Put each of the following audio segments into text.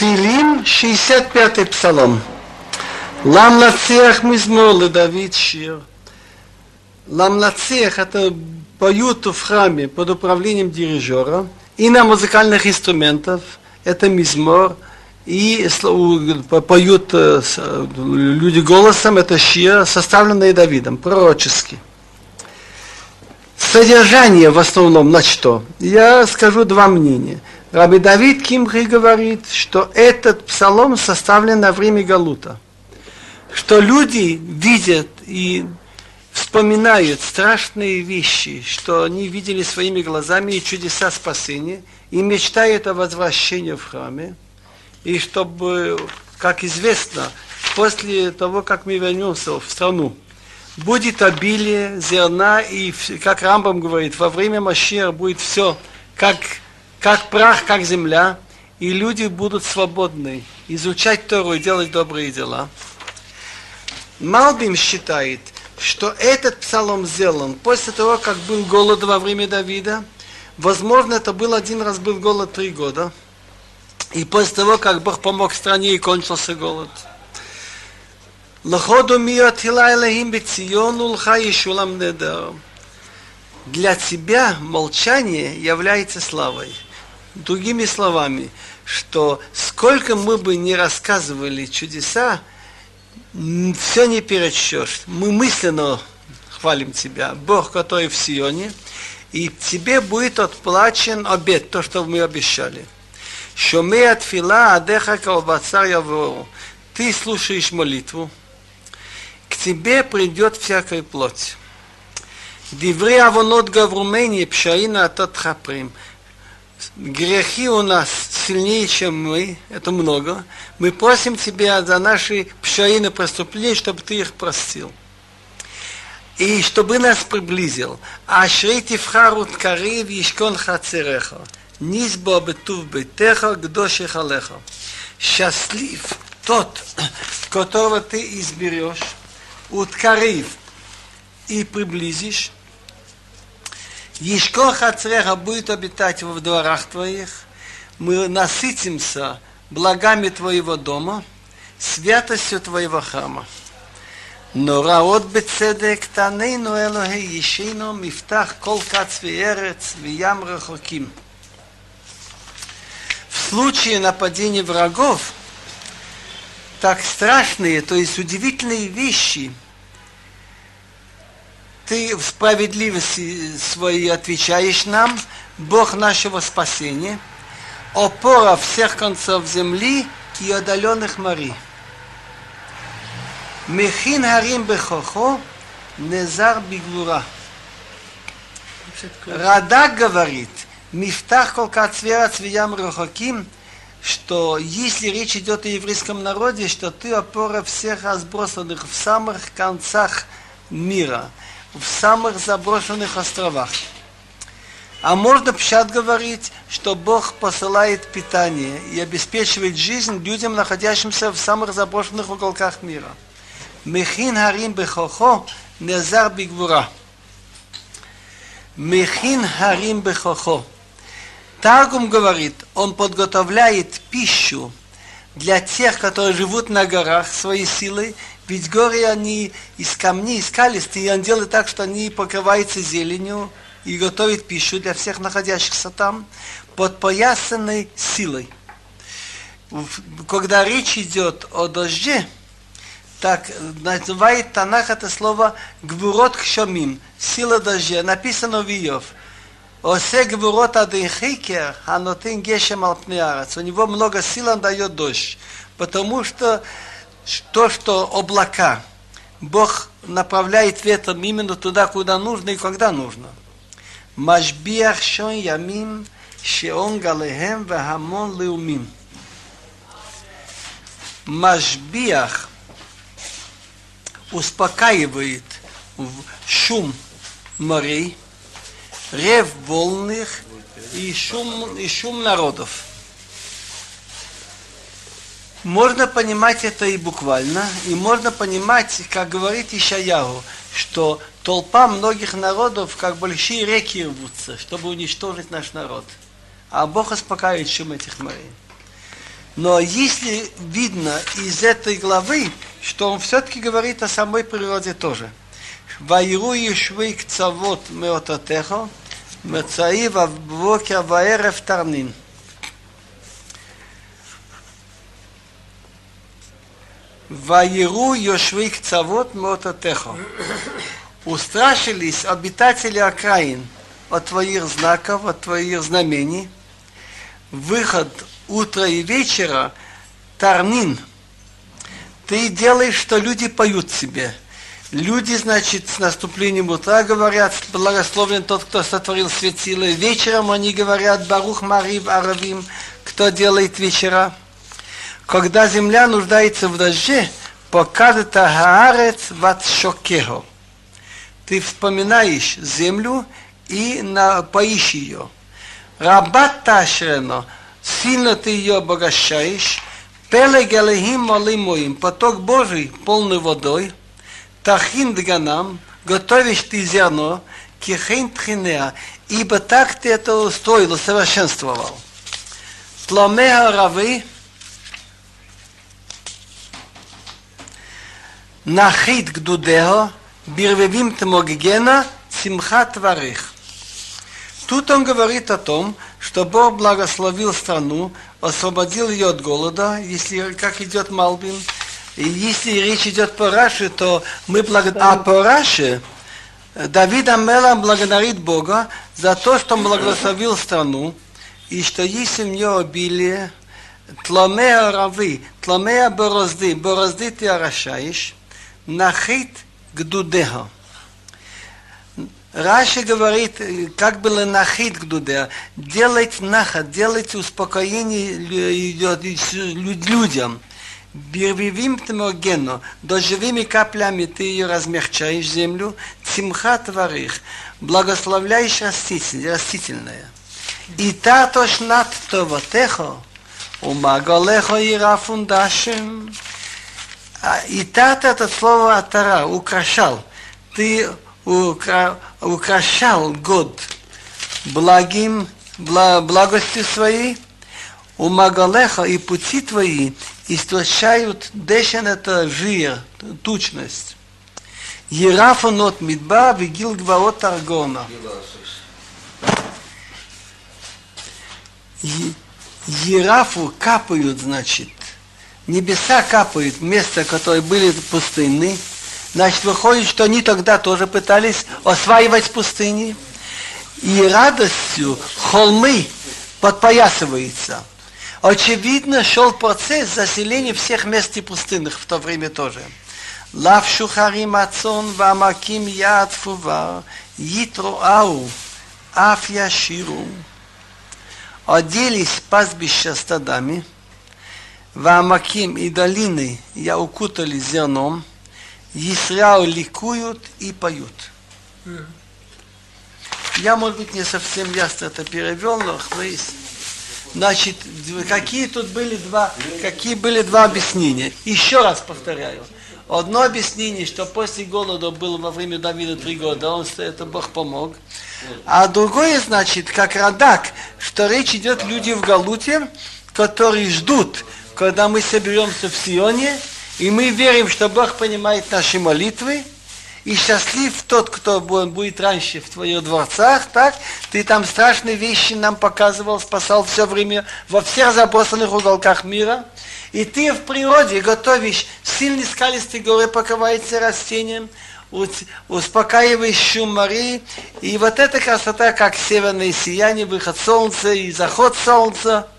Тилим, 65-й псалом. Лам лацех мизмор Давид Шир. Лам лацех это поют в храме под управлением дирижера и на музыкальных инструментах. Это мизмор. И поют э, люди голосом, это шир, составленный Давидом, пророческий. Содержание в основном на что? Я скажу два мнения. Раби Давид Кимхи говорит, что этот псалом составлен на время Галута. Что люди видят и вспоминают страшные вещи, что они видели своими глазами и чудеса спасения, и мечтают о возвращении в храме. И чтобы, как известно, после того, как мы вернемся в страну, будет обилие зерна, и, как Рамбам говорит, во время Машира будет все как как прах, как земля, и люди будут свободны изучать Тору и делать добрые дела. Малбим считает, что этот псалом сделан после того, как был голод во время Давида. Возможно, это был один раз был голод три года. И после того, как Бог помог стране и кончился голод. Для тебя молчание является славой. Другими словами, что сколько мы бы не рассказывали чудеса, все не перечтешь. Мы мысленно хвалим Тебя, Бог, который в Сионе, и тебе будет отплачен обед, то, что мы обещали. Шоме от фила, адеха колбацар. Ты слушаешь молитву, к тебе придет всякая плоть. Диври авонот гаврумени пшаина атот хаприм грехи у нас сильнее, чем мы, это много. Мы просим Тебя за наши пшаины преступления, чтобы Ты их простил. И чтобы нас приблизил. Ашри тивхарут карив ишкон хацереха. Низбо бетув бетеха, гдоших алеха. Счастлив тот, которого ты изберешь, уткарив и приблизишь, Ешкох Ацреха будет обитать в дворах твоих, мы насытимся благами твоего дома, святостью твоего храма. Но раот бецедек танейну Элохе Ешейну мифтах кол кац веерец виям рахоким. В случае нападения врагов, так страшные, то есть удивительные вещи – ты в справедливости своей отвечаешь нам, Бог нашего спасения, опора всех концов земли и отдаленных морей. Мехин харим бехохо, незар бигвура. Радак говорит, мифтах колка цвера цвиям рохоким, что если речь идет о еврейском народе, что ты опора всех разбросанных в самых концах мира – в самых заброшенных островах. А можно пшат говорить, что Бог посылает питание и обеспечивает жизнь людям, находящимся в самых заброшенных уголках мира. Мехин харим бехохо незар бигвура. Мехин харим бехохо. Таргум говорит, он подготовляет пищу для тех, которые живут на горах своей силой ведь горы они из камней, скалистые, и он делает так, что они покрываются зеленью и готовит пищу для всех находящихся там, подпоясанной силой. Когда речь идет о дожде, так называет Танах это слово гбурот кшомим, сила дождя, написано в Иов. Осе гбурот адынхейкер, анотин гешем алпнеарец. У него много сил, он дает дождь. Потому что то, что облака, Бог направляет ветром именно туда, куда нужно и когда нужно. Машбиах шон ямим шеон галехем вахамон леумим. Машбиах успокаивает шум морей, рев волных и шум, и шум народов. Можно понимать это и буквально, и можно понимать, как говорит Ишаяу, что толпа многих народов, как большие реки рвутся, чтобы уничтожить наш народ. А Бог успокаивает шум этих морей. Но если видно из этой главы, что он все-таки говорит о самой природе тоже. Вайру к цавот меотатехо, мецаива в тарнин. Ваеру Йошвик Цавот Мототехо. Устрашились обитатели окраин от твоих знаков, от твоих знамений. Выход утра и вечера Тарнин. Ты делаешь, что люди поют себе. Люди, значит, с наступлением утра говорят, благословен тот, кто сотворил светило. Вечером они говорят, Барух Марив Аравим, кто делает вечера. Когда земля нуждается в дожде, покажет Аарец Ватшокехо ты вспоминаешь землю и напоишь ее. Рабат Ташрено, сильно ты ее обогащаешь, Пелег Элехим моим, поток Божий, полный водой, Тахин Дганам, готовишь ты зерно, Кихейн Тхинеа, ибо так ты это устроил, усовершенствовал. Тломеа Равы, Нахит Гдудео, Бирвевим Тмоггена Симхат Варих. Тут он говорит о том, что Бог благословил страну, освободил ее от голода, если как идет Малбин. И если речь идет по Раши, то мы благодарим. А по Раши Давид Амела благодарит Бога за то, что он благословил страну, и что есть в нее обилие Тламея равы, тламея борозды, борозды ты орошаешь, нахит – гдудеха. Раши говорит, как было нахит гдудеха, делать нахат, делать успокоение людям. Бирвивим тмогену, дождевыми каплями ты ее размягчаешь землю, цимха тварих, благословляешь растительное. И та тошнат товотехо, умагалехо и рафундашем. А, и тат это слово атара, украшал. Ты укра, украшал год благим, бла, благостью своей, у Магалеха и пути твои истощают дешен это жир, тучность. Ерафонот мидба вигил гваот аргона. Ерафу капают, значит, небеса капают, места, которые были пустынны, значит, выходит, что они тогда тоже пытались осваивать пустыни. И радостью холмы подпоясываются. Очевидно, шел процесс заселения всех мест и пустынных в то время тоже. Лав шухарим ацон вамаким яд фува, ау, аф яширу. Оделись пастбища стадами – Вамаким и долины я укутали зерном, Исраил ликуют и поют. Я, может быть, не совсем ясно это перевел, но есть. Значит, какие тут были два, какие были два объяснения? Еще раз повторяю. Одно объяснение, что после голода было во время Давида три года, он это Бог помог. А другое, значит, как Радак, что речь идет люди в Галуте, которые ждут, когда мы соберемся в Сионе, и мы верим, что Бог понимает наши молитвы, и счастлив тот, кто будет раньше в твоих дворцах, так? Ты там страшные вещи нам показывал, спасал все время во всех забросанных уголках мира. И ты в природе готовишь сильные скалистые горы, покрываются растением, успокаиваешь шум морей. И вот эта красота, как северное сияние, выход солнца и заход солнца –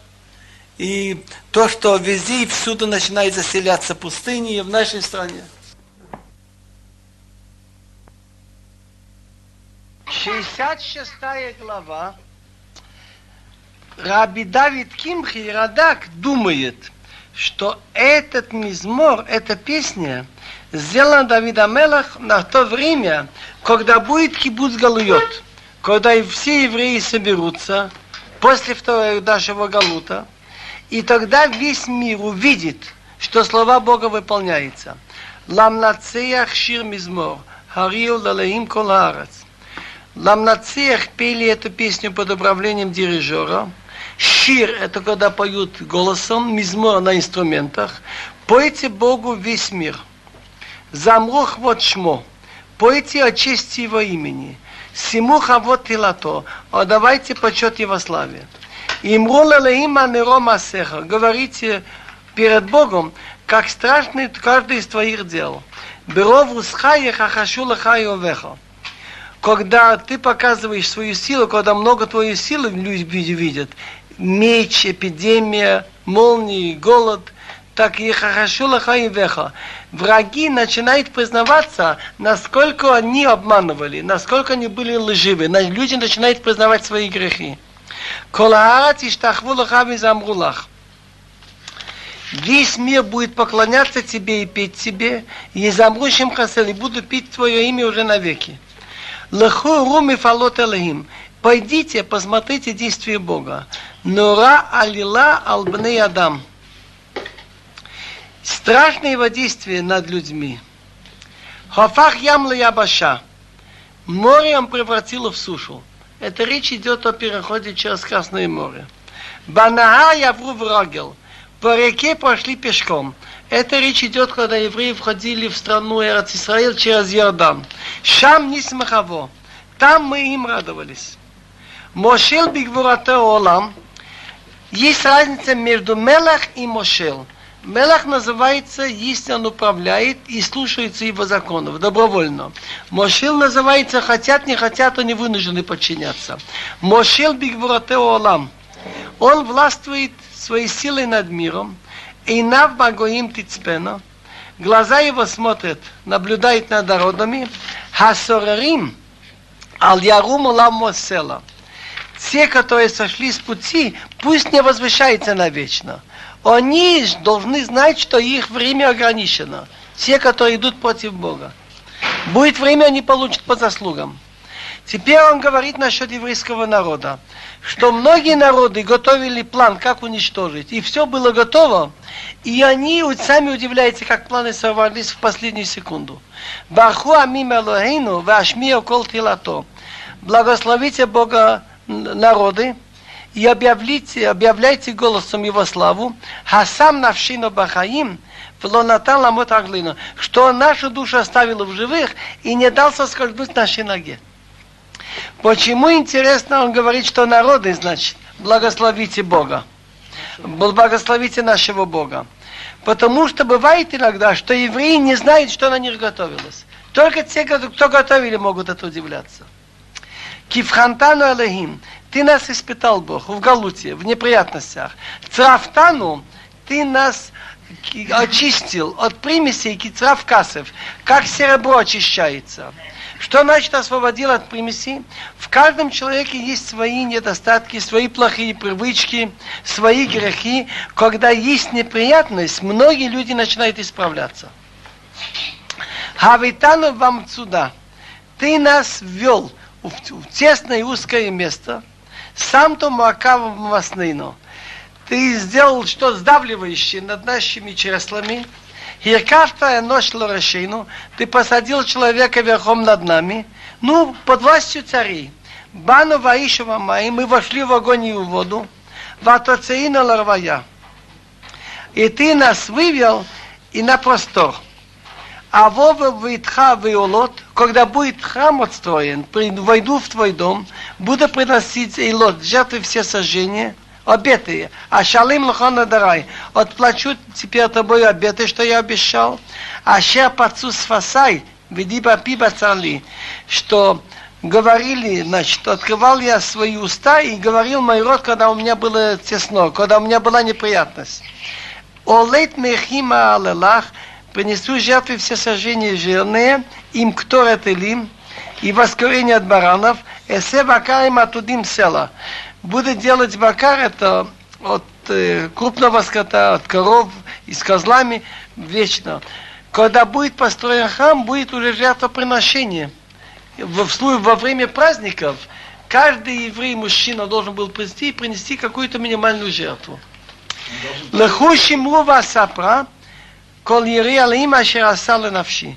и то, что везде и всюду начинает заселяться пустыни в нашей стране. 66 глава. Раби Давид Кимхи, Радак, думает, что этот мизмор, эта песня, сделана Давида Мелах на то время, когда будет кибуц Галуйот, когда все евреи соберутся после второго нашего Галута, и тогда весь мир увидит, что слова Бога выполняются. Ламнацеях шир мизмор, хариу лалаим коларец. Ламнацеях пели эту песню под управлением дирижера, Шир – это когда поют голосом, мизмор на инструментах. Пойте Богу весь мир. Замрух вот шмо. Пойте о чести его имени. Симуха вот тилато. Отдавайте почет его славе. Имрула лаима нерома сеха. Говорите перед Богом, как страшный каждый из твоих дел. Беров усхая хахашу лахаю веха когда ты показываешь свою силу, когда много твоей силы люди видят, меч, эпидемия, молнии, голод, так и хорошо лаха и веха. Враги начинают признаваться, насколько они обманывали, насколько они были лживы. Люди начинают признавать свои грехи. Колаарат иштахву лаха визамрулах. Весь мир будет поклоняться тебе и петь тебе, и замрущим хасел, и буду пить твое имя уже навеки. Леху руми фалот элахим. Пойдите, посмотрите действие Бога. Нура алила албней адам. Страшное его действие над людьми. Хофах ям ябаша. Море он превратило в сушу. Это речь идет о переходе через Красное море. Банаа явру в. По реке прошли пешком. Это речь идет, когда евреи входили в страну Эрц Исраил через Иордан. Шам не смахово. Там мы им радовались. Мошел бигвурате олам. Есть разница между Мелах и Мошел. Мелах называется, если он управляет и слушается его законов, добровольно. Мошел называется, хотят, не хотят, они вынуждены подчиняться. Мошел бигвурате олам. Он властвует своей силой над миром, и нав багоим тицпена, глаза его смотрят, наблюдают над народами, хасорарим, ал ярум улам села. Те, которые сошли с пути, пусть не возвышаются навечно. Они должны знать, что их время ограничено. Те, которые идут против Бога. Будет время, они получат по заслугам. Теперь он говорит насчет еврейского народа, что многие народы готовили план, как уничтожить, и все было готово, и они сами удивляются, как планы сорвались в последнюю секунду. Баху амим Элохейну, вашмия кол тилато. Благословите Бога народы, и объявляйте, объявляйте голосом Его славу, хасам навшину бахаим, влонатан ламот аглину, что нашу душу оставил в живых и не дал соскользнуть нашей ноге. Почему интересно он говорит, что народы, значит, благословите Бога. Благословите нашего Бога. Потому что бывает иногда, что евреи не знают, что на них готовилось. Только те, кто готовили, могут это удивляться. Кифхантану Алехим, ты нас испытал, Бог, в Галуте, в неприятностях. Црафтану, ты нас очистил от примесей кицрафкасов, как серебро очищается. Что значит освободил от примесей? В каждом человеке есть свои недостатки, свои плохие привычки, свои грехи. Когда есть неприятность, многие люди начинают исправляться. Хавитану вам сюда. Ты нас ввел в тесное и узкое место. Сам то макавом маснину. Ты сделал что сдавливающее над нашими чреслами – Хиркавта ночь лорашину, ты посадил человека верхом над нами, ну, под властью царей. Бану Ваишева Май, мы вошли в огонь и в воду, Ватоцеина Ларвая. И ты нас вывел и на простор. А вова витха виолот, когда будет храм отстроен, войду в твой дом, буду приносить илот, жертвы все сожжения – обеты. А шалим лохана дарай. Отплачу теперь тобой обеты, что я обещал. А ща пацу сфасай, веди пипа царли. Что говорили, значит, открывал я свои уста и говорил мой рот, когда у меня было тесно, когда у меня была неприятность. Олет мехима алелах, принесу жертвы все сожжения жирные, им кто это лим, и воскурение от баранов, эсе бакаем отудим села будет делать бакар, это от э, крупного скота, от коров и с козлами вечно. Когда будет построен храм, будет уже жертвоприношение. Во, во время праздников каждый еврей мужчина должен был прийти и принести какую-то минимальную жертву. Лехуши мува сапра, кол ери алим ашер навши.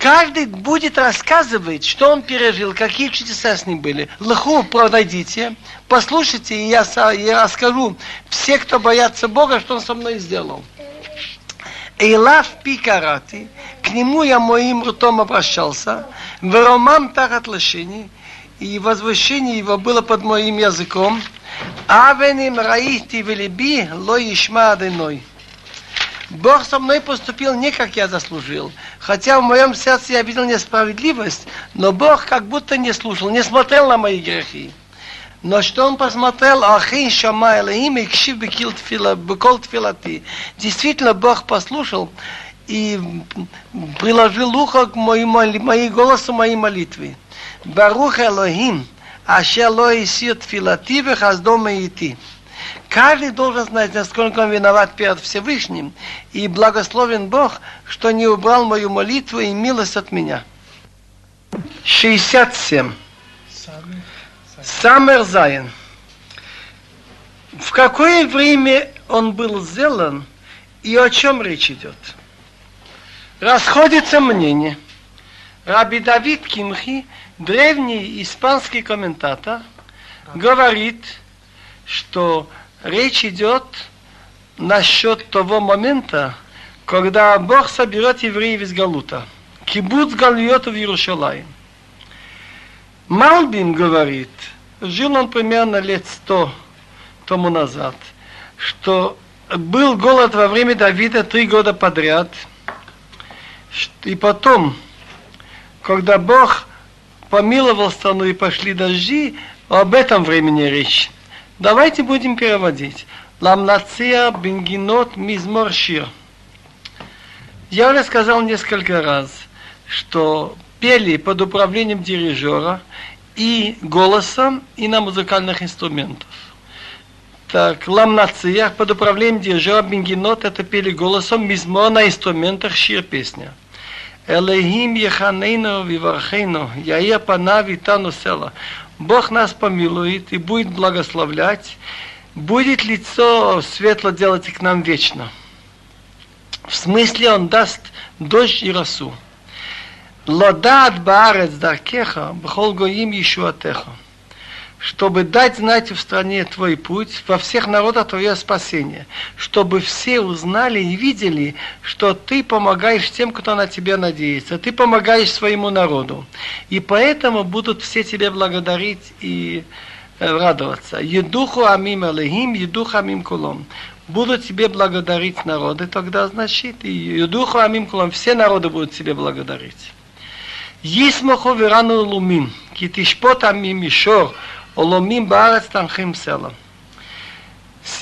Каждый будет рассказывать, что он пережил, какие чудеса с ним были. Лоху подойдите, послушайте, и я, я расскажу все, кто боятся Бога, что он со мной сделал. Эйлав пикарати, к нему я моим ртом обращался, в ромам тахат лошини, и возвышение его было под моим языком, авеним раити велиби ло ишма аденой. Бог со мной поступил не как я заслужил. Хотя в моем сердце я видел несправедливость, но Бог как будто не слушал, не смотрел на мои грехи. Но что он посмотрел, Ахин Шама Элаим и Кшив Бекол. Действительно, Бог послушал и приложил ухо к моему, моей голосу, моей молитве. Барух Элохим, Ашер Ло Исир Тфилати Вехаздома Ити. Каждый должен знать, насколько он виноват перед Всевышним, и благословен Бог, что не убрал мою молитву и милость от меня. 67. Самер Зайн. В какое время он был сделан и о чем речь идет? Расходится мнение. Раби Давид Кимхи, древний испанский комментатор, говорит, что речь идет насчет того момента, когда Бог соберет евреев из Галута. Кибуц Галиота в Иерусалим. Малбим говорит, жил он примерно лет сто тому назад, что был голод во время Давида три года подряд, и потом, когда Бог помиловал страну и пошли дожди, об этом времени речь. Давайте будем переводить. Ламнация бенгинот мизмор шир. Я уже сказал несколько раз, что пели под управлением дирижера и голосом, и на музыкальных инструментах. Так, ламнация под управлением дирижера бенгинот это пели голосом, мизмор на инструментах шир песня. Элехим еханейну вивархейну, яия пана витану села. Бог нас помилует и будет благословлять, будет лицо светло делать к нам вечно. В смысле, Он даст дождь и росу. Лодат баарец даркеха, бхол гоим ешуатеха чтобы дать знать в стране твой путь, во всех народах твое спасение, чтобы все узнали и видели, что ты помогаешь тем, кто на тебя надеется, ты помогаешь своему народу. И поэтому будут все тебе благодарить и э, радоваться. Едуху амим алехим, едуху амим кулом. Будут тебе благодарить народы, тогда значит, и едуху амим кулом, все народы будут тебе благодарить. Йисмаху верану лумим, китишпот амим мишор, Оломим баарец танхим селом.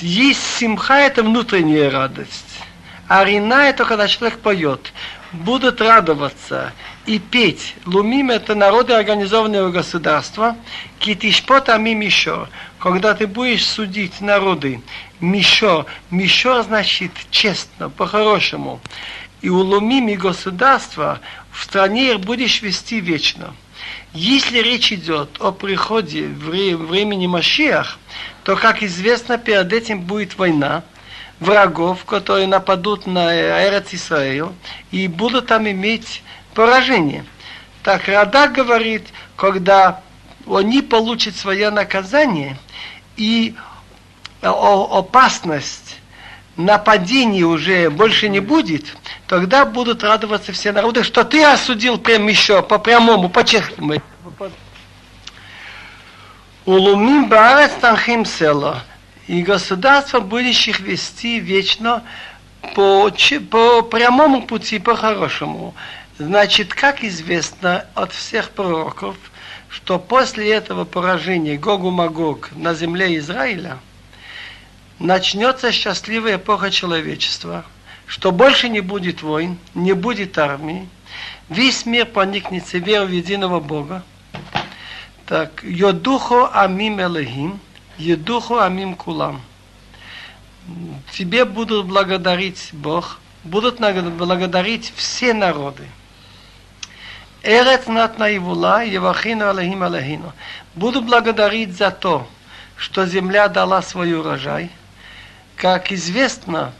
Есть симха – это внутренняя радость. А рина – это когда человек поет. Будут радоваться и петь. Лумим – это народы организованного государства. Китишпот амим еще. Когда ты будешь судить народы, мишо. Мишо значит честно, по-хорошему. И улумим и государство в стране будешь вести вечно. Если речь идет о приходе времени Машиах, то, как известно, перед этим будет война врагов, которые нападут на Эрец Исраил и будут там иметь поражение. Так Радак говорит, когда они получат свое наказание и опасность нападений уже больше не будет, тогда будут радоваться все народы, что ты осудил прям еще по прямому, по честному. Улумим баарец танхим села. И государство будущих вести вечно по, по прямому пути, по-хорошему. Значит, как известно от всех пророков, что после этого поражения Гогу Магог на земле Израиля – начнется счастливая эпоха человечества, что больше не будет войн, не будет армии, весь мир проникнется верой в единого Бога. Так, Йодухо Амим Элохим, Йодухо Амим Кулам. Тебе будут благодарить Бог, будут благодарить все народы. Эрет нат наивула, Евахину Алахим Алахину. Буду благодарить за то, что земля дала свой урожай – как известно,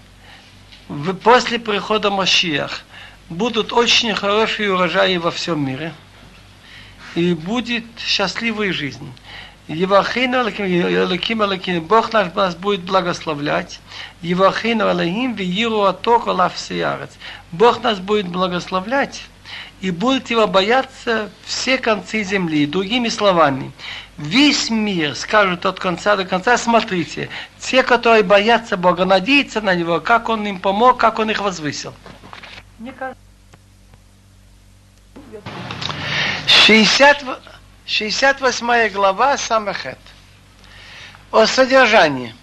после прихода Машиах будут очень хорошие урожаи во всем мире. И будет счастливая жизнь. Евахину Элоким Элоким, Бог наш нас будет благословлять. Евахину Элохим Вииру Атоку Лавсиярец. Бог нас будет благословлять и будет его бояться все концы земли. Другими словами, весь мир скажут от конца до конца, смотрите, те, которые боятся Бога, надеются на Него, как Он им помог, как Он их возвысил. Мне кажется, 60, 68 глава Самахет. О содержании.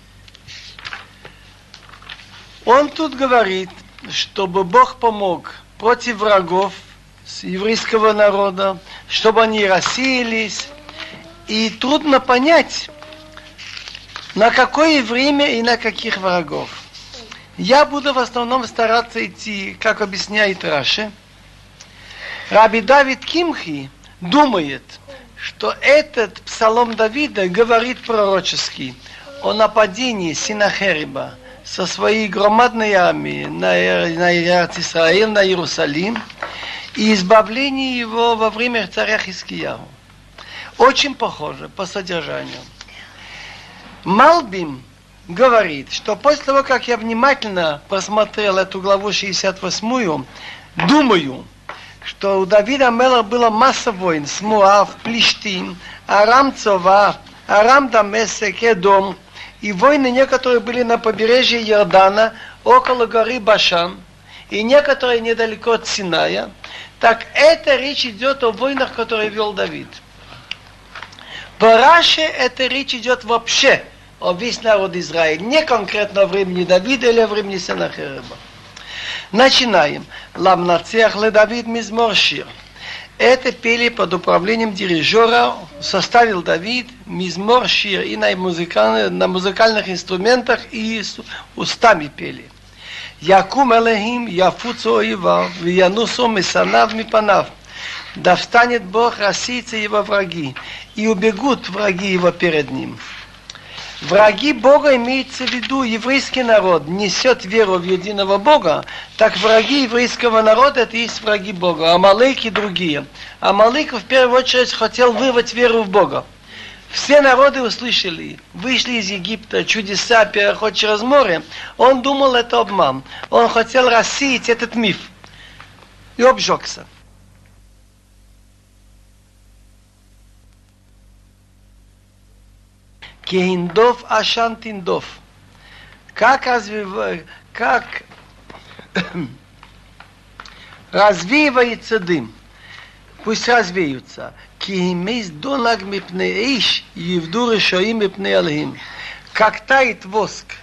Он тут говорит, чтобы Бог помог против врагов с еврейского народа, чтобы они рассеялись. И трудно понять, на какое время и на каких врагов. Я буду в основном стараться идти, как объясняет Раши. Раби Давид Кимхи думает, что этот псалом Давида говорит пророчески о нападении Синахериба со своей громадной армией на, на Израиль, на Иерусалим, и избавлении его во время царя Хискияу. Очень похоже по содержанию. Малбим говорит, что после того, как я внимательно просмотрел эту главу 68, думаю, что у Давида Мела было масса войн. Смуав, Плештин, Арам Цова, Арам Дамесек, Эдом. И войны некоторые были на побережье Иордана, около горы Башан, и некоторые недалеко от Синая. Так это речь идет о войнах, которые вел Давид. По Раше это речь идет вообще о весь народ Израиля, не конкретно о времени Давида или о времени Сенахереба. Начинаем. Ламнацех ле Давид мизмор шир. Это пели под управлением дирижера, составил Давид, мизмор шир, и на, музыкальных, на музыкальных инструментах, и устами пели. Якум Элехим, Яфуцу Оива, Виянусу Месанав Мипанав. Да встанет Бог, рассеется его враги, и убегут враги его перед ним. Враги Бога имеется в виду еврейский народ, несет веру в единого Бога, так враги еврейского народа это есть враги Бога, Амалык и другие. Амалык в первую очередь хотел вырвать веру в Бога. Все народы услышали, вышли из Египта, чудеса, переход через море. Он думал, это обман. Он хотел рассеять этот миф. И обжегся. Кеиндов Ашантиндов. Как развивается, как развеивается дым. Пусть развеются. Киимейс донаг мипне иш, евду решоим мипне алхим. Как тает воск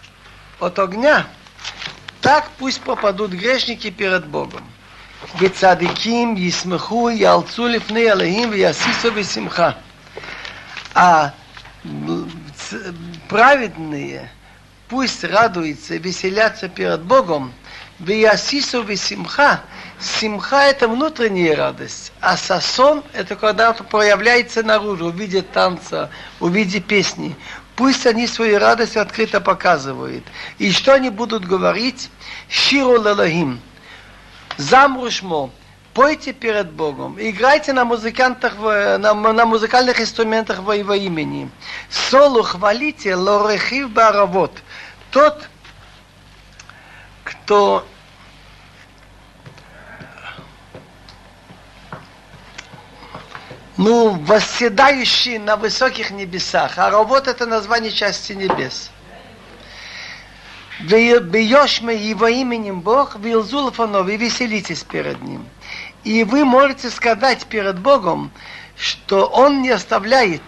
от огня, так пусть попадут грешники перед Богом. וצדיקים ישמחו, יאלצו לפני אלוהים ויסיסו בשמחה. А праведные пусть радуются, веселятся перед Богом, Виясису симха. Симха это внутренняя радость, а сасон это когда проявляется наружу, в виде танца, в виде песни. Пусть они свою радость открыто показывают. И что они будут говорить? Ширу лалахим. Замрушмо. Пойте перед Богом, играйте на, музыкантах, на, на музыкальных инструментах во его имени. Солу хвалите лорехив баравот. Тот, кто ну, восседающий на высоких небесах. А работа это название части небес. Бьешь его именем Бог, Вилзулфанов, и веселитесь перед ним. И вы можете сказать перед Богом, что Он не оставляет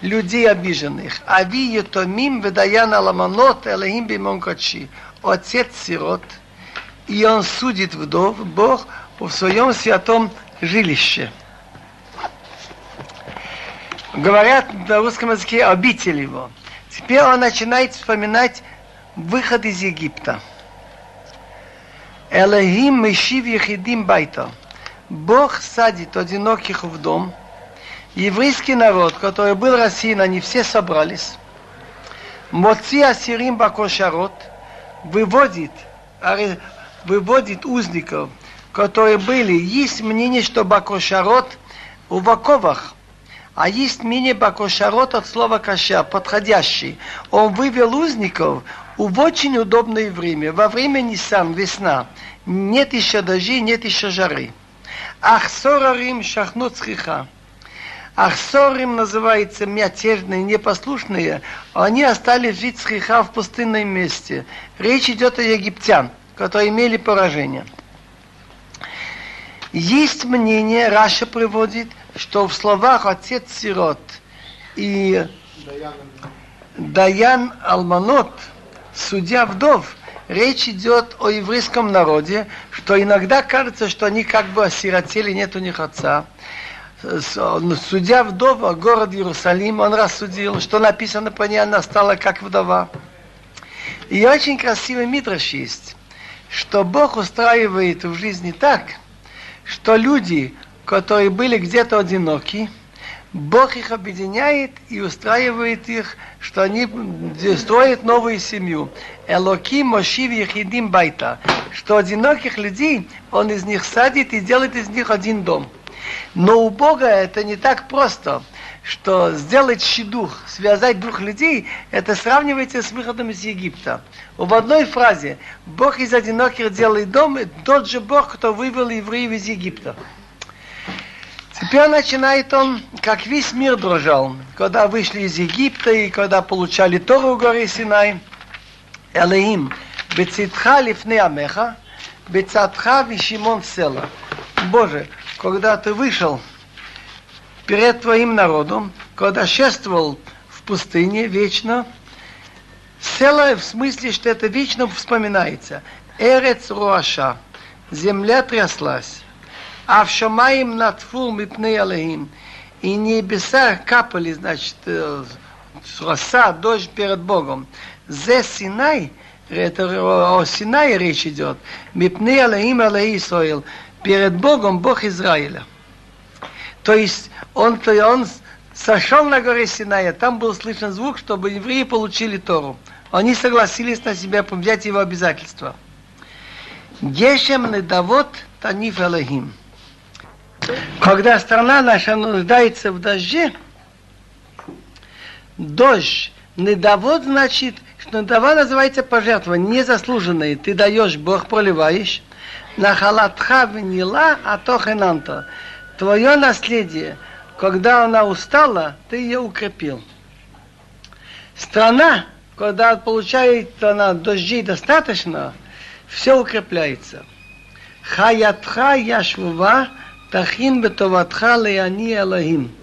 людей обиженных. Ави Ютомим Ведаяна Ламанот Элахим Бимонкачи. Отец сирот, и Он судит вдов, Бог в своем святом жилище. Говорят на русском языке обитель его. Теперь он начинает вспоминать выход из Египта. Элохим Мешив Ехидим Байта. Бог садит одиноких в дом. Еврейский народ, который был рассеян, они все собрались. Моци Асирим Бакошарот выводит, выводит узников которые были, есть мнение, что Бакошарот в оковах, а есть мнение Бакошарот от слова каша, подходящий. Он вывел узников в очень удобное время, во время Нисан, весна. Нет еще дождей, нет еще жары. Ахсорарим шахнут схиха. Ахсорим называется мятежные, непослушные. Они остались жить схиха в пустынном месте. Речь идет о египтян, которые имели поражение. Есть мнение, Раша приводит, что в словах отец сирот и Даян Алманот, судья вдов, речь идет о еврейском народе, что иногда кажется, что они как бы осиротели, нет у них отца. Судья вдова, город Иерусалим, он рассудил, что написано по ней, она стала как вдова. И очень красивый мидраш есть, что Бог устраивает в жизни так – что люди, которые были где-то одиноки, Бог их объединяет и устраивает их, что они строят новую семью. Элоки Мошив Ехидим Байта. Что одиноких людей он из них садит и делает из них один дом. Но у Бога это не так просто, что сделать щедух, связать двух людей, это сравнивается с выходом из Египта. В одной фразе Бог из одиноких делает дом, тот же Бог, кто вывел евреев из Египта. Теперь начинает он, как весь мир дрожал, когда вышли из Египта и когда получали Тору горы Синай. Элеим, бецитха лифны амеха, бецатха вишимон села. Боже, когда ты вышел перед твоим народом, когда шествовал в пустыне вечно, Села в смысле, что это вечно вспоминается. Эрец Руаша. Земля тряслась. А в Шамаим натфу мипней алейим. И небеса капали, значит, роса, дождь перед Богом. Зе Синай, это о Синае речь идет. Мипней алейим алей Исраил. Перед Богом Бог Израиля. То есть он, то он сошел на горе Синая, там был слышен звук, чтобы евреи получили Тору. Они согласились на себя взять его обязательства. Гешем недавот таниф Элохим. Когда страна наша нуждается в дожде, дождь недавод значит, что недава называется пожертвование, незаслуженное. Ты даешь, Бог проливаешь. На халатха винила, а то хенанта. Твое наследие, когда она устала, ты ее укрепил. Страна, когда получает она дождей достаточно, все укрепляется. Хаятха яшвува тахин бетоватха леяни Элохим.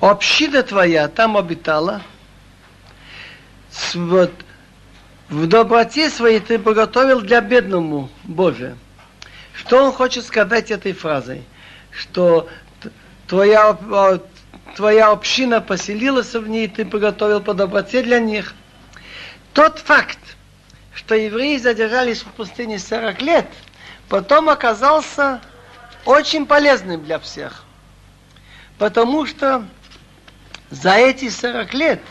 Община твоя там обитала, вот, в доброте своей ты приготовил для бедному Боже. Что он хочет сказать этой фразой? Что твоя твоя община поселилась в ней, ты приготовил по доброте для них. Тот факт, что евреи задержались в пустыне 40 лет, потом оказался очень полезным для всех. Потому что за эти 40 лет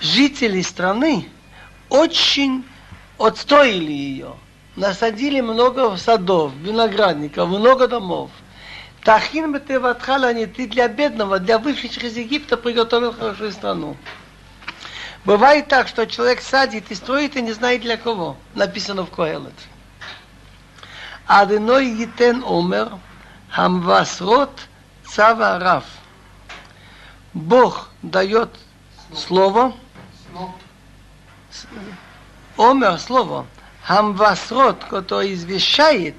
жители страны очень отстроили ее. Насадили много садов, виноградников, много домов. Тахин бетеватхала не ты для бедного, для вышедших из Египта приготовил хорошую страну. Бывает так, что человек садит и строит и не знает для кого. Написано в Коэлет. Аденой Йитен Омер, Хамвасрот Цава Раф. Бог дает слово, Омер слово, Хамвасрот, который извещает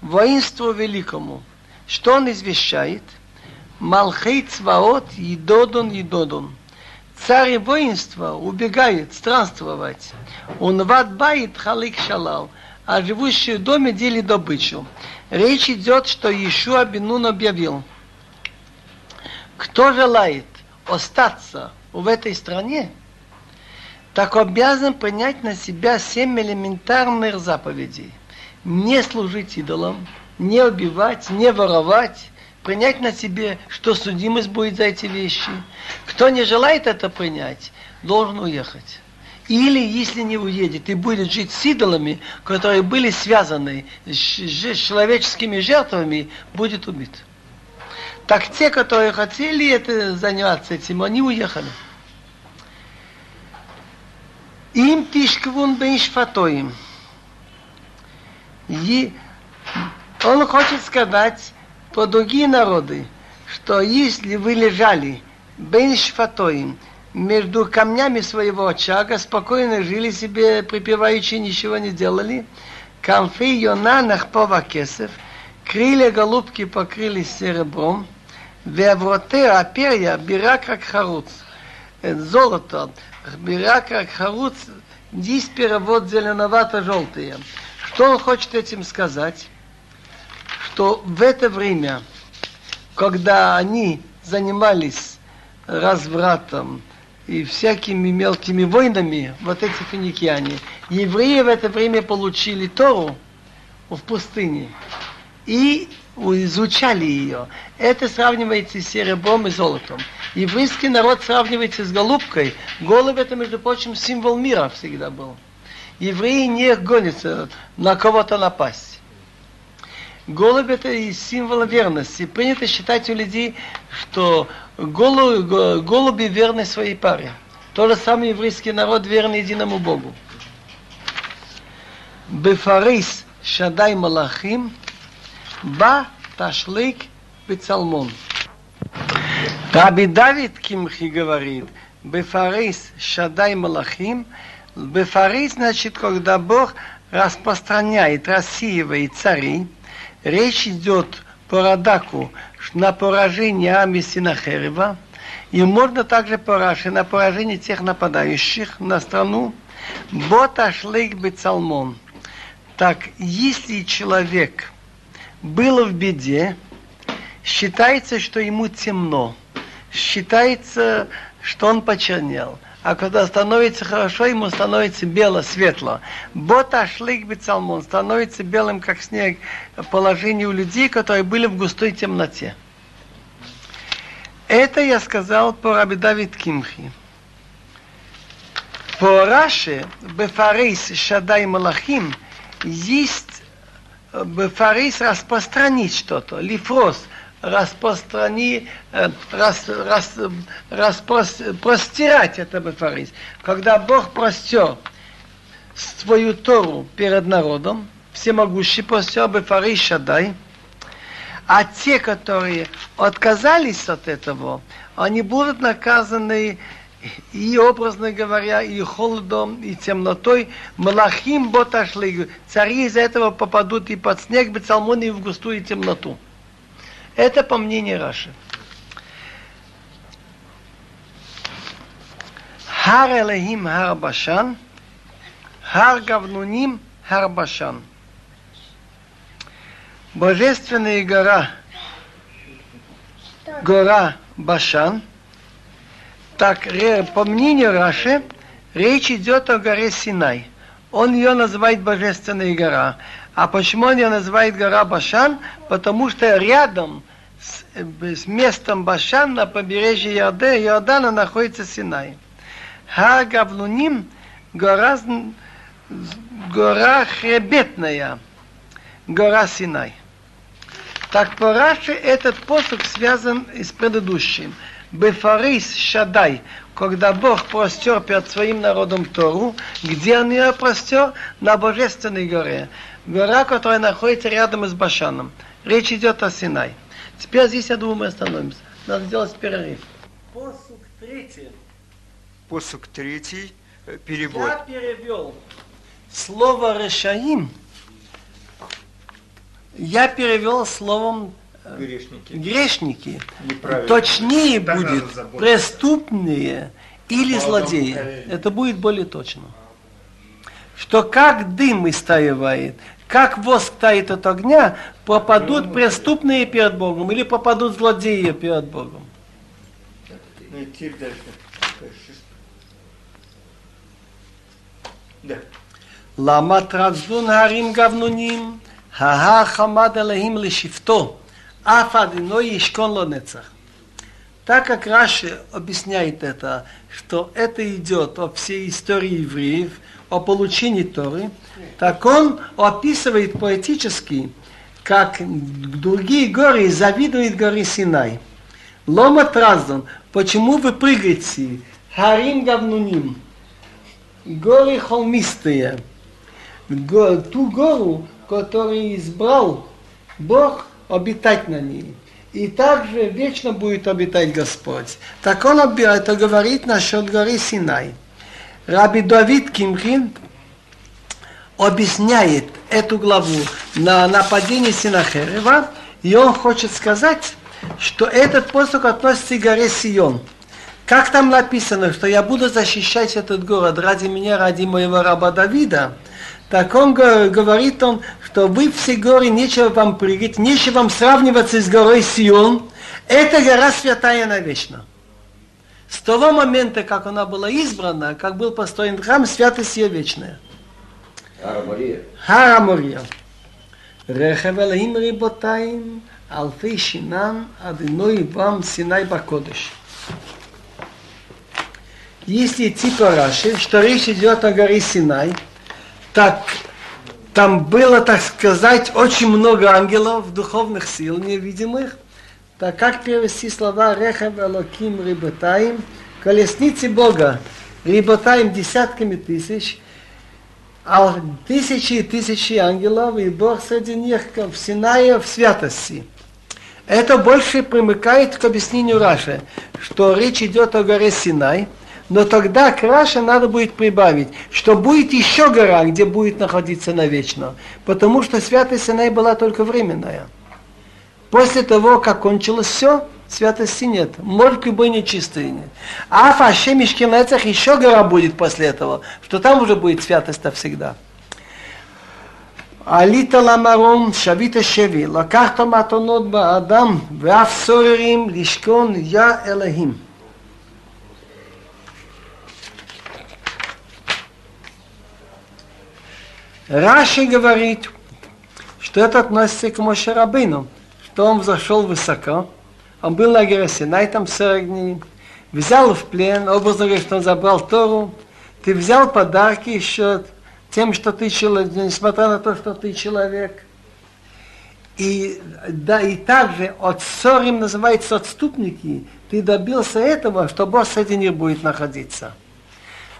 воинству великому. Что он извещает? Малхей цваот едодон едодон. Царь воинства убегает странствовать. Он ват халик шалал, а живущие в доме делит добычу. Речь идет, что Иешуа Бенун объявил. Кто желает остаться в этой стране, так обязан принять на себя семь элементарных заповедей. Не служить идолам, не убивать, не воровать, принять на себе, что судимость будет за эти вещи. Кто не желает это принять, должен уехать. Или, если не уедет и будет жить с идолами, которые были связаны с человеческими жертвами, будет убит. Так те, которые хотели это заняться этим, они уехали. Им тишквун бен шфатоим. И он хочет сказать по другие народы, что если вы лежали бен шфатоим, между камнями своего очага, спокойно жили себе, припеваючи, ничего не делали. Камфи Йона нахпова кесов, крылья голубки покрылись серебром, вевроте, а перья бирак как харуц. Золото, бирак как харуц, здесь перевод зеленовато-желтые. Что он хочет этим сказать? Что в это время, когда они занимались развратом, и всякими мелкими войнами, вот эти финикияне, евреи в это время получили Тору в пустыне и изучали ее. Это сравнивается с серебром и золотом. Еврейский народ сравнивается с голубкой. Голубь это, между прочим, символ мира всегда был. Евреи не гонятся на кого-то напасть. Голубь это и символ верности. Принято считать у людей, что голуби, верны своей паре. То же самое еврейский народ верный единому Богу. Бефарис Шадай Малахим Ба Ташлик Бецалмон. Раби Давид Кимхи говорит, Бефарис Шадай Малахим, Бефарис, значит, когда Бог распространяет, рассеивает царей, Речь идет по Радаку на поражение армии Синахерева, и можно также порашить на поражение тех нападающих на страну. Бота шлейк бецалмон. Так, если человек был в беде, считается, что ему темно, считается, что он почернел – а когда становится хорошо, ему становится бело, светло. Бота шлик бецалмон становится белым, как снег, положение у людей, которые были в густой темноте. Это я сказал по Раби Давид Кимхи. По Раше, Бефарис Шадай Малахим, есть Бефарис распространить что-то, лифрос – распространи, э, рас, рас, распрос, простирать это бефарис. Когда Бог простер свою Тору перед народом, всемогущий простер бефарис Шадай, а те, которые отказались от этого, они будут наказаны и образно говоря, и холодом, и темнотой, Малахим боташли, цари из этого попадут и под снег, бецалмон, и в густую темноту. Это по мнению Раши. Хар Элехим Хар Башан, Хар Гавнуним Хар Башан. Божественная гора, гора Башан, так, по мнению Раши, речь идет о горе Синай. Он ее называет Божественная гора. А почему он ее называет гора Башан? Потому что рядом с, с местом Башан на побережье Иордана, Иордана находится Синай. Ха Гавлуним гора, гора хребетная, гора Синай. Так по Раши этот посох связан с предыдущим. Бефарис Шадай, когда Бог простер перед своим народом Тору, где он ее простер? На Божественной горе. Гора, которая находится рядом с Башаном. Речь идет о Синай. Теперь здесь, я думаю, мы остановимся. Надо сделать перерыв. Посук третий. Посук третий, э, перевод. Я перевел слово «решаим». Я перевел словом э, Грешники. грешники. Точнее Так будет заботиться. преступные или Молодом злодеи. поколении. Это будет более точно. Что как дым истаивает, как воск тает от огня, попадут преступные перед Богом или попадут злодеи перед Богом. Ламат раздун харим гавнуним, хаа хамад алахим лешифто, аф ишкон ло. Так как Раши объясняет это, что это идет о всей истории евреев, о получении Торы, так он описывает поэтически, как другие горы завидуют горе Синай. Лома Траздон, почему вы прыгаете? Харим Гавнуним, горы холмистые, ту гору, которую избрал Бог обитать на ней. И также вечно будет обитать Господь. Так он это говорит насчет горы Синай. Раби Давид Кимхин объясняет эту главу на нападение Синахерева, и он хочет сказать, что этот посох относится к горе Сион. Как там написано, что я буду защищать этот город ради меня, ради моего раба Давида, так он говорит он, что вы все горы, нечего вам прыгать, нечего вам сравниваться с горой Сион. Эта гора святая навечно. С того момента, как она была избрана, как был построен храм, святость ее вечная. Харамория. Харамория. Рехавела им риботаим, алфей шинам адыной вам синай бакодыш. Если идти по Раши, что речь идет о горе Синай, так там было, так сказать, очень много ангелов, духовных сил невидимых, так как перевести слова Рехав Элоким Рибатаим, колесницы Бога, Рибатаим десятками тысяч, а тысячи и тысячи ангелов, и Бог среди них в Синае в святости. Это больше примыкает к объяснению Раши, что речь идет о горе Синай, но тогда к Раше надо будет прибавить, что будет еще гора, где будет находиться навечно, потому что святость Синай была только временная. После того, как кончилось все, святости нет. Может, любой нечистый нет. А в Ашемишкинецах еще гора будет после этого, что там уже будет святость навсегда. עלית למרום, שבית שבי, לקחת מתנות באדם, ואף סוררים לשכון יא אלוהים. Раши говорит, что это относится к Моше Рабыну что он взошел высоко, он был на горе Синай там 40 дней, взял в плен, образно говоря, что он забрал Тору, ты взял подарки еще тем, что ты человек, несмотря на то, что ты человек. И, да, и также от ссорим называется отступники, ты добился этого, что Бог среди них будет находиться.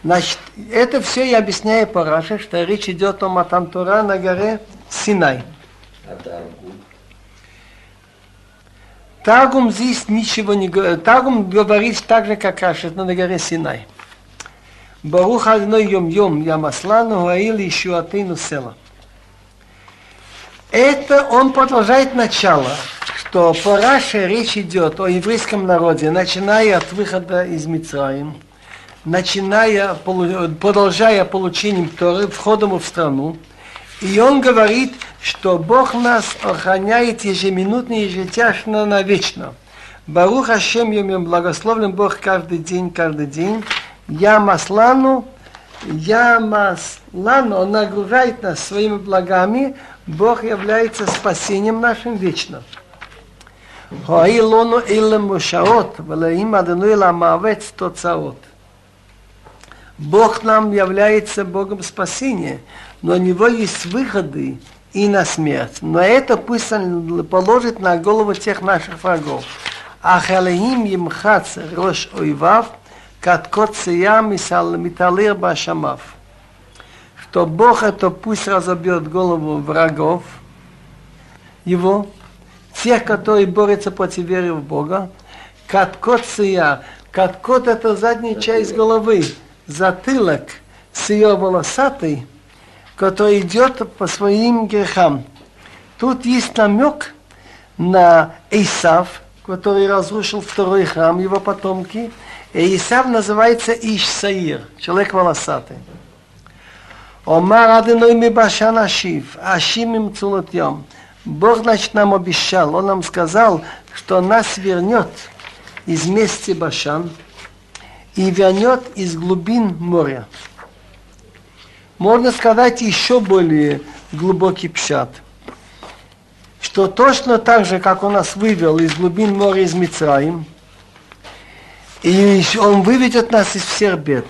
Значит, это все я объясняю по Раше, что речь идет о Матантура на горе Синай. Таргум здесь ничего не говорит. Таргум говорит так же, как Рашид на горе Синай. Барух одной йом йом ямаслану гаил ишуатейну села. Это он продолжает начало, что по Раше речь идет о еврейском народе, начиная от выхода из Мицраим, начиная, продолжая получением Торы, входом в страну. И он говорит, что Бог нас охраняет ежеминутно, ежетяжно, навечно. Баруха Ашем Йомим, благословлен Бог каждый день, каждый день. Я Маслану, я Маслану, он нагружает нас своими благами. Бог является спасением нашим вечно. Хоаилону илем мушаот, велаим адену илам мавец тоцаот. Бог нам является Богом спасения, но у него есть выходы и на смерть. Но это пусть он положит на голову тех наших врагов. Ахалеим имхац рош ойвав, каткот сиям миталир башамав. Что Бог это пусть разобьет голову врагов его, тех, которые борются против веры в Бога. Каткот сия, каткот это задняя часть головы, затылок с ее волосатой, который идет по своим грехам. Тут есть намек на Исав, который разрушил второй храм, его потомки. И Исав называется Иш Саир, человек волосатый. Омар Аденой Мибашан Ашив, Ашим им Цулотьем. Бог, значит, нам обещал, Он нам сказал, что нас вернет из мести Башан и вернет из глубин моря можно сказать еще более глубокий пшат, что точно так же, как он нас вывел из глубин моря из Мицраим, И он выведет нас из всех бед.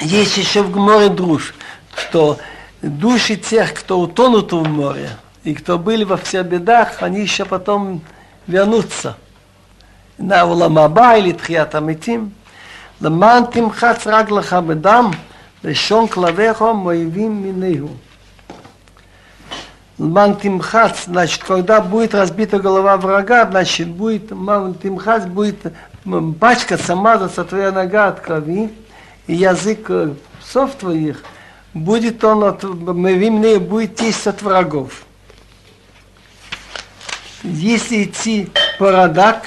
Есть еще в море друж, что души тех, кто утонут в море, и кто были во всех бедах, они еще потом вернутся. На уламаба или тхиатамитим. למען תמחץ רגלך בדם, לשון כלביך моевим минейгу. Ман тимхац, значит, когда будет разбита голова врага, значит, будет, ман тимхац будет пачкаться, мазаться твоя нога от крови, и язык псов твоих, будет он от, моевим будет тесть от врагов. Если идти по Радак,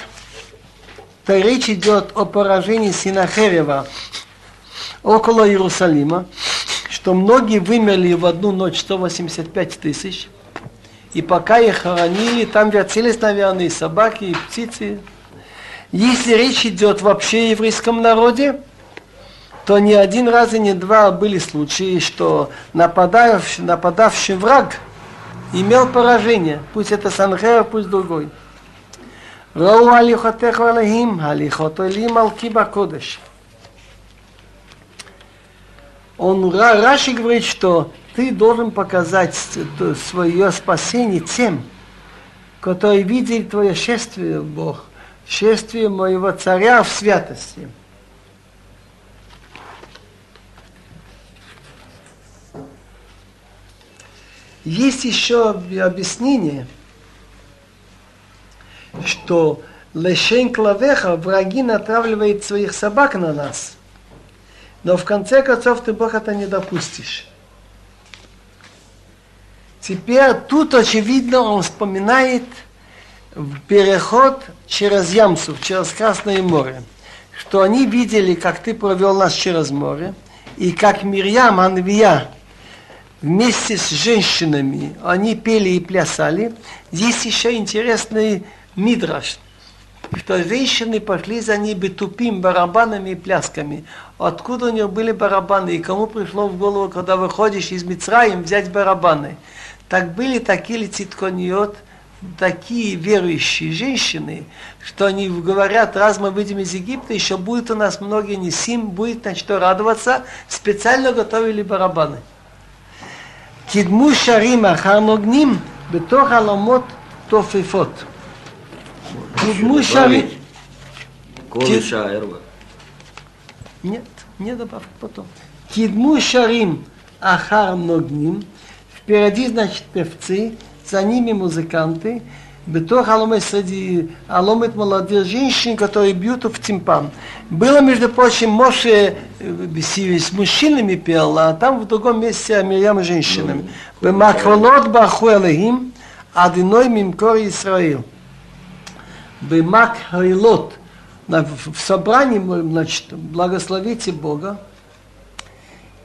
то речь идет о поражении Синахерева около Иерусалима, что многие вымерли в одну ночь 185 тысяч, и пока их хоронили, там вертелись, наверное, и собаки, и птицы. Если речь идет вообще о еврейском народе, то ни один раз и не два были случаи, что нападавший, нападавший враг имел поражение. Пусть это Санхера, пусть другой. ראו הליכותיך אלוהים, הליכות אלוהים על כי בקודש. Он Раши говорит, что ты должен показать свое спасение тем, которые видели твое шествие, Бог, шествие моего царя в святости. Есть еще объяснение – что лешен клавеха, враги натравливают своих собак на нас. Но в конце концов ты, Бог, это не допустишь. Теперь тут, очевидно, он вспоминает переход через Ямсу, через Красное море. Что они видели, как ты провел нас через море, и как Мирьям, Анвия, вместе с женщинами, они пели и плясали. Здесь еще интересный Мидраш, что женщины пошли за ними тупим барабанами и плясками. Откуда у них были барабаны? И кому пришло в голову, когда выходишь из Мицраим, взять барабаны? Так были такие циткониот, такие верующие женщины, что они говорят, раз мы выйдем из Египта, еще будет у нас много несим, будет на что радоваться, специально готовили барабаны. Кидму шарима харногним бетох аламот тофифот. Колы шаерва. Нет, не добавь потом. Кидму шарим ахар ногним. Впереди, значит, певцы, за ними музыканты. Бетор аломет среди аломет молодых женщин, которые бьют в тимпан. Было, между прочим, Моше с мужчинами пел, а там в другом месте Мирьям с женщинами. Бемакролот баху элехим, адиной мимкор Исраил. Бемак Хайлот, в собрании, значит, благословите Бога.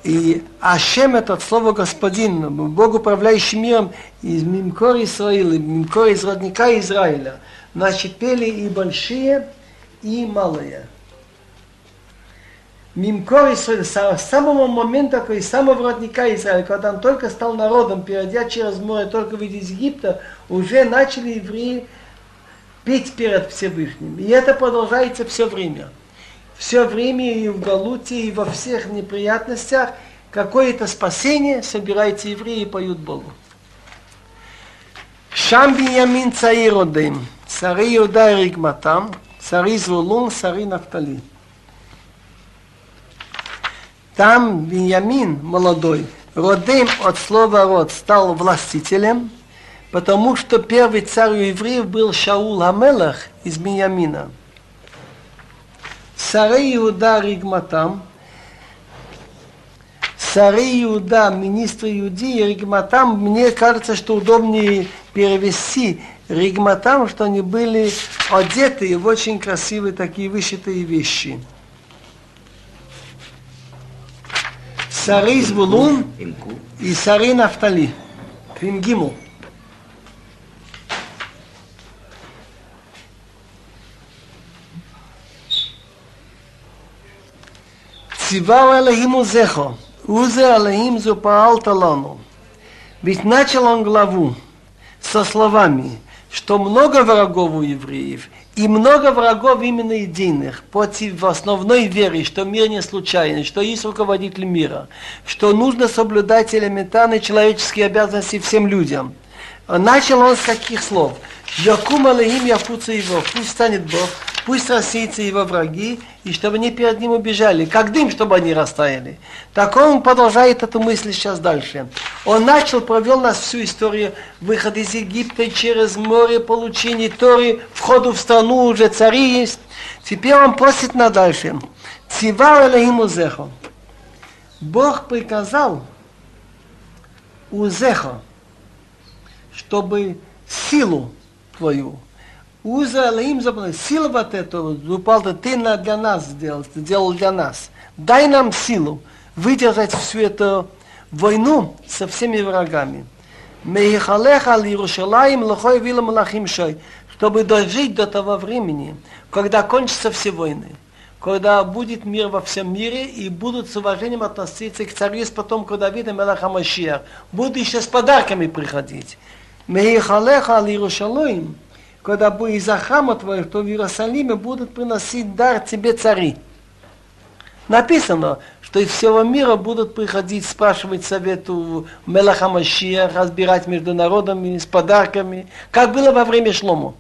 И Ашем это слово Господин, Бог, управляющий миром из Мимкор Израиля, Мимкор из родника Израиля. Значит, пели и большие, и малые. Мимкор Израиля, с самого момента, и самого родника Израиля, когда он только стал народом, перейдя через море, только из Египта, уже начали евреи петь перед Всевышним. И это продолжается все время. Все время и в Галуте, и во всех неприятностях какое-то спасение собираются евреи и поют Богу. Шам Биньямин цаир одем, цари Иуда и Ригматам, цари Звулун, цари Нафтали. Там Биньямин молодой, родем от слова род, стал властителем – потому что первый царь у евреев был Шаул Амелах из Миньямина. Царей Иуда Ригматам, царей Иуда, министр Иудеи, Ригматам, мне кажется, что удобнее перевести Ригматам, что они были одеты в очень красивые такие вышитые вещи. Сарей Звулун и Сарей Нафтали. Цивал Элохим Узехо, Узе Элохим Зупаалта Лану. Ведь начал он главу со словами, что много врагов у евреев, и много врагов именно единых, против основной веры, что мир не случайный, что есть руководитель мира, что нужно соблюдать элементарные человеческие обязанности всем людям. Начал он с каких слов? Якум алейхим яфуца его, пусть станет Бог, пусть рассеются его враги, и чтобы они перед ним убежали, как дым, чтобы они растаяли. Так он продолжает эту мысль сейчас дальше. Он начал, провел нас всю историю выхода из Египта через море, получения Торы, входу в страну, уже цари есть. Теперь он просит на дальше. Цивар Элохим Узехо. Бог приказал Узехо, чтобы силу твою, Уза Алаим забыл, сила вот эту, упал ты для нас сделал, сделал для нас. Дай нам силу выдержать всю эту войну со всеми врагами. Мейхалеха ал Иерушалаим лохой вилам лахим шой, чтобы дожить до того времени, когда кончатся все войны, когда будет мир во всем мире и будут с уважением относиться к царю с потомку Давида Мелаха Машиах, будут еще с подарками приходить. Мейхалеха ал Иерушалаим, когда будет из-за храма твоего, то в Иерусалиме будут приносить дар тебе цари. Написано, что из всего мира будут приходить, спрашивать совету Мелаха Машия, разбирать между народами с подарками, как было во время Шлому.